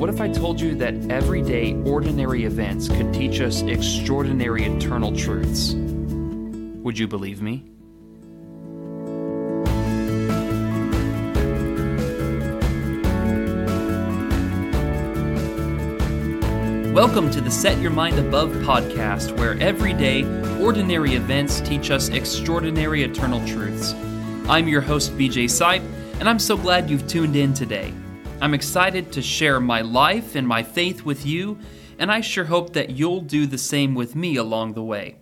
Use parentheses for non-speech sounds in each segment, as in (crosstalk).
what if I told you that everyday, ordinary events could teach us extraordinary eternal truths? Would you believe me? Welcome to the Set Your Mind Above podcast, where everyday, ordinary events teach us extraordinary eternal truths. I'm your host, BJ Sipe, and I'm so glad you've tuned in today. I'm excited to share my life and my faith with you, and I sure hope that you'll do the same with me along the way.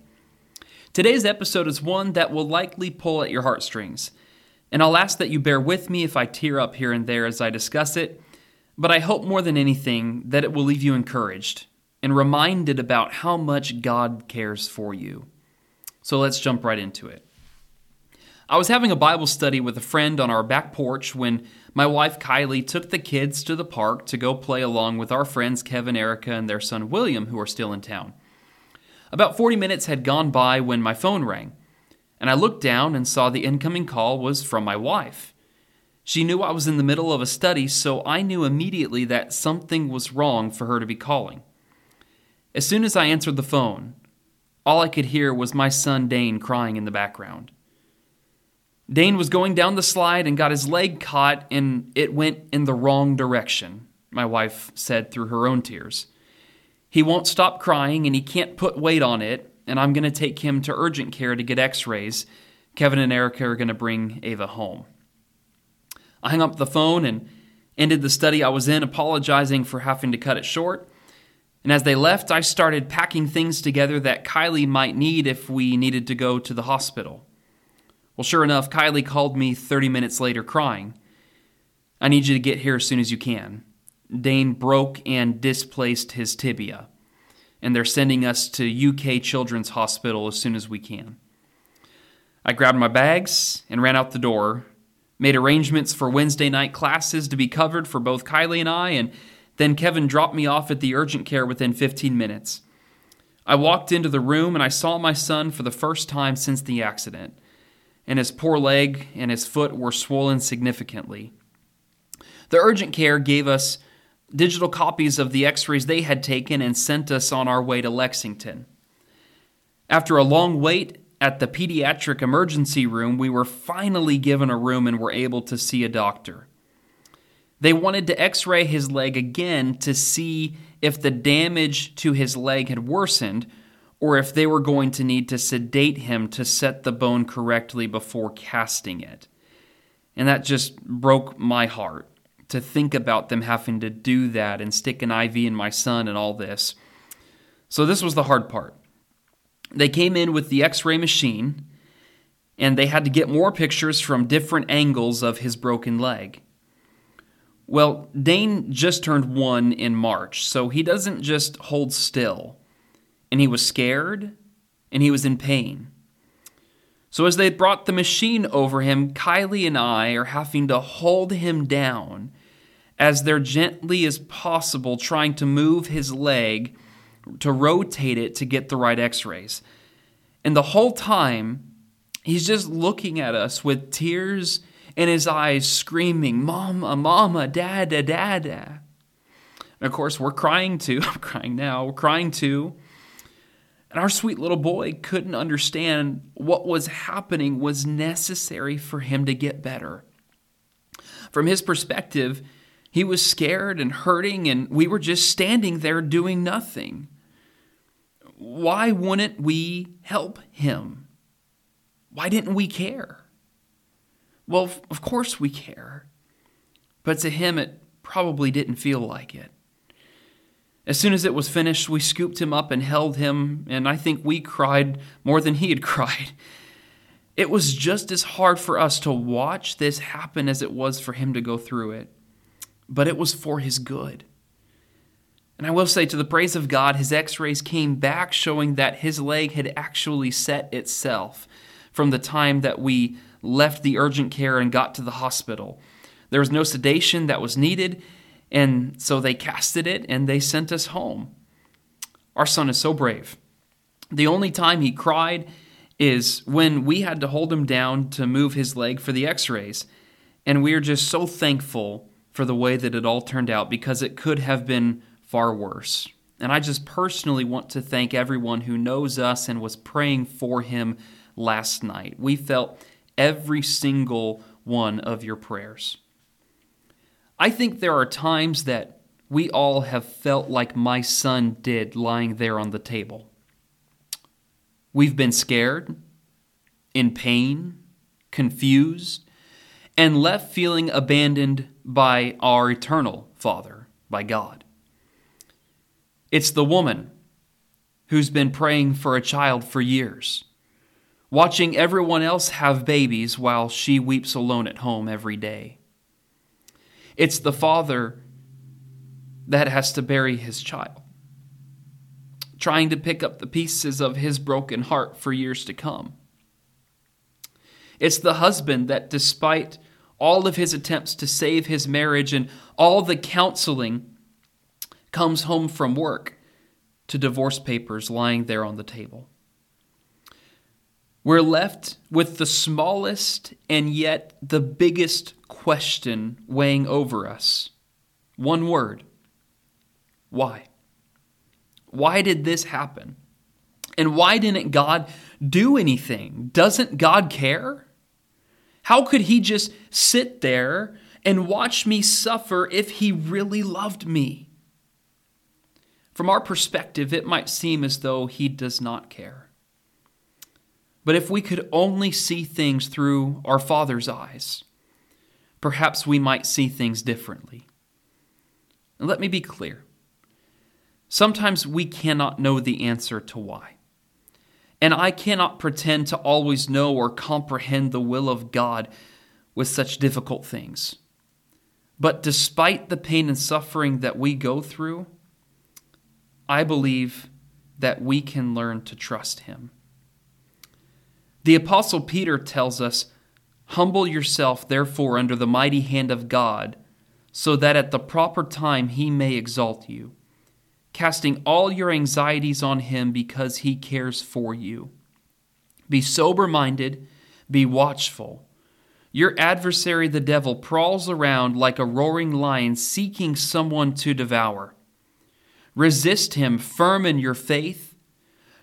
Today's episode is one that will likely pull at your heartstrings, and I'll ask that you bear with me if I tear up here and there as I discuss it, but I hope more than anything that it will leave you encouraged and reminded about how much God cares for you. So let's jump right into it. I was having a Bible study with a friend on our back porch when my wife Kylie took the kids to the park to go play along with our friends Kevin, Erica, and their son William, who are still in town. About 40 minutes had gone by when my phone rang, and I looked down and saw the incoming call was from my wife. She knew I was in the middle of a study, so I knew immediately that something was wrong for her to be calling. As soon as I answered the phone, all I could hear was my son Dane crying in the background. Dane was going down the slide and got his leg caught, and it went in the wrong direction, my wife said through her own tears. He won't stop crying, and he can't put weight on it, and I'm going to take him to urgent care to get x rays. Kevin and Erica are going to bring Ava home. I hung up the phone and ended the study I was in, apologizing for having to cut it short. And as they left, I started packing things together that Kylie might need if we needed to go to the hospital. Well, sure enough, Kylie called me 30 minutes later crying. I need you to get here as soon as you can. Dane broke and displaced his tibia, and they're sending us to UK Children's Hospital as soon as we can. I grabbed my bags and ran out the door, made arrangements for Wednesday night classes to be covered for both Kylie and I, and then Kevin dropped me off at the urgent care within 15 minutes. I walked into the room and I saw my son for the first time since the accident and his poor leg and his foot were swollen significantly. The urgent care gave us digital copies of the x rays they had taken and sent us on our way to Lexington. After a long wait at the pediatric emergency room, we were finally given a room and were able to see a doctor. They wanted to x ray his leg again to see if the damage to his leg had worsened or if they were going to need to sedate him to set the bone correctly before casting it. And that just broke my heart to think about them having to do that and stick an IV in my son and all this. So, this was the hard part. They came in with the x ray machine and they had to get more pictures from different angles of his broken leg. Well, Dane just turned one in March, so he doesn't just hold still and he was scared and he was in pain. So, as they brought the machine over him, Kylie and I are having to hold him down as they're gently as possible trying to move his leg to rotate it to get the right x rays. And the whole time, he's just looking at us with tears in his eyes, screaming, Mama, Mama, Dada, Dada. And of course, we're crying too. (laughs) I'm crying now. We're crying too. And our sweet little boy couldn't understand what was happening was necessary for him to get better. From his perspective, he was scared and hurting, and we were just standing there doing nothing. Why wouldn't we help him? Why didn't we care? Well, of course we care. But to him, it probably didn't feel like it. As soon as it was finished, we scooped him up and held him, and I think we cried more than he had (laughs) cried. It was just as hard for us to watch this happen as it was for him to go through it, but it was for his good. And I will say, to the praise of God, his x rays came back showing that his leg had actually set itself from the time that we left the urgent care and got to the hospital. There was no sedation that was needed, and so they casted it and they sent us home. Our son is so brave. The only time he cried is when we had to hold him down to move his leg for the x rays. And we are just so thankful for the way that it all turned out because it could have been far worse. And I just personally want to thank everyone who knows us and was praying for him last night. We felt every single one of your prayers. I think there are times that we all have felt like my son did lying there on the table. We've been scared, in pain, confused, and left feeling abandoned by our eternal Father, by God. It's the woman who's been praying for a child for years, watching everyone else have babies while she weeps alone at home every day. It's the father that has to bury his child, trying to pick up the pieces of his broken heart for years to come. It's the husband that, despite all of his attempts to save his marriage and all the counseling, comes home from work to divorce papers lying there on the table. We're left with the smallest and yet the biggest question weighing over us. One word why? Why did this happen? And why didn't God do anything? Doesn't God care? How could He just sit there and watch me suffer if He really loved me? From our perspective, it might seem as though He does not care. But if we could only see things through our Father's eyes, perhaps we might see things differently. And let me be clear. Sometimes we cannot know the answer to why. And I cannot pretend to always know or comprehend the will of God with such difficult things. But despite the pain and suffering that we go through, I believe that we can learn to trust Him. The Apostle Peter tells us Humble yourself, therefore, under the mighty hand of God, so that at the proper time he may exalt you, casting all your anxieties on him because he cares for you. Be sober minded, be watchful. Your adversary, the devil, prowls around like a roaring lion seeking someone to devour. Resist him firm in your faith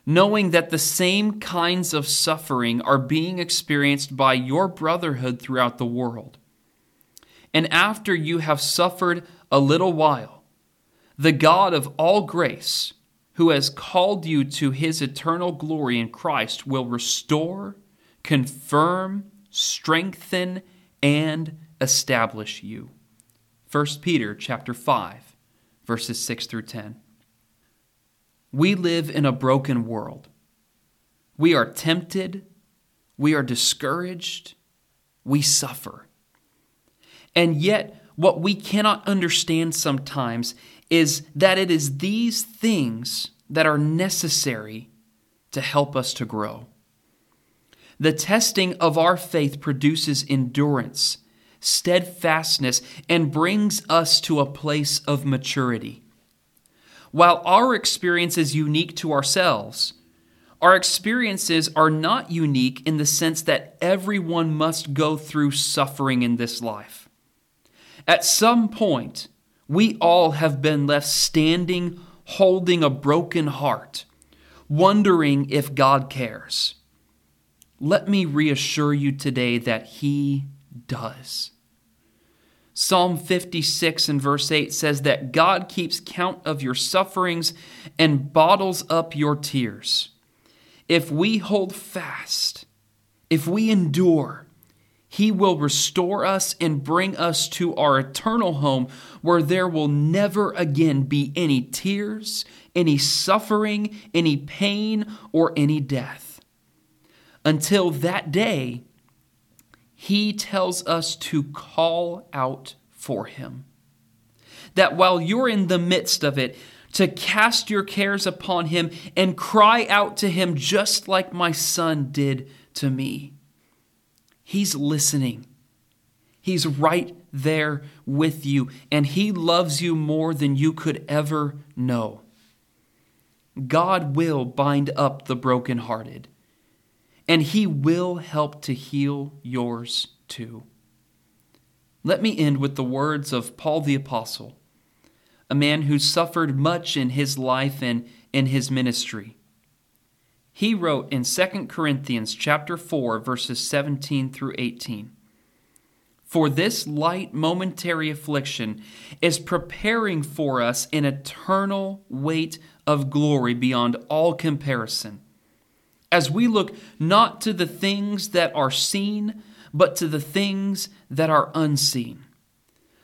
knowing that the same kinds of suffering are being experienced by your brotherhood throughout the world. And after you have suffered a little while, the God of all grace, who has called you to his eternal glory in Christ, will restore, confirm, strengthen, and establish you. 1 Peter chapter 5 verses 6 through 10. We live in a broken world. We are tempted. We are discouraged. We suffer. And yet, what we cannot understand sometimes is that it is these things that are necessary to help us to grow. The testing of our faith produces endurance, steadfastness, and brings us to a place of maturity. While our experience is unique to ourselves, our experiences are not unique in the sense that everyone must go through suffering in this life. At some point, we all have been left standing, holding a broken heart, wondering if God cares. Let me reassure you today that He does. Psalm 56 and verse 8 says that God keeps count of your sufferings and bottles up your tears. If we hold fast, if we endure, He will restore us and bring us to our eternal home where there will never again be any tears, any suffering, any pain, or any death. Until that day, he tells us to call out for him. That while you're in the midst of it, to cast your cares upon him and cry out to him just like my son did to me. He's listening. He's right there with you, and He loves you more than you could ever know. God will bind up the brokenhearted, and He will help to heal yours too. Let me end with the words of Paul the Apostle, a man who suffered much in his life and in his ministry. He wrote in 2 Corinthians chapter 4 verses 17 through 18. For this light momentary affliction is preparing for us an eternal weight of glory beyond all comparison. As we look not to the things that are seen, but to the things that are unseen.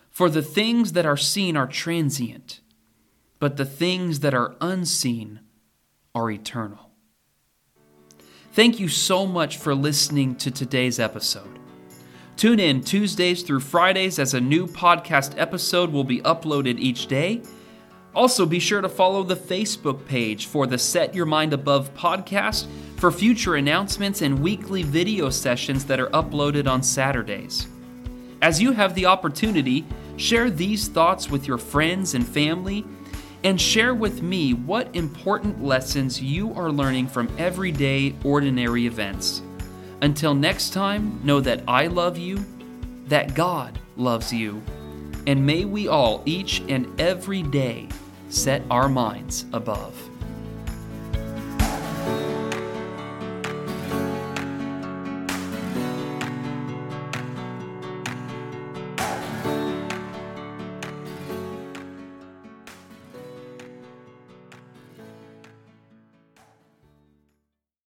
For the things that are seen are transient, but the things that are unseen are eternal. Thank you so much for listening to today's episode. Tune in Tuesdays through Fridays as a new podcast episode will be uploaded each day. Also, be sure to follow the Facebook page for the Set Your Mind Above podcast for future announcements and weekly video sessions that are uploaded on Saturdays. As you have the opportunity, share these thoughts with your friends and family, and share with me what important lessons you are learning from everyday, ordinary events. Until next time, know that I love you, that God loves you, and may we all, each and every day, set our minds above.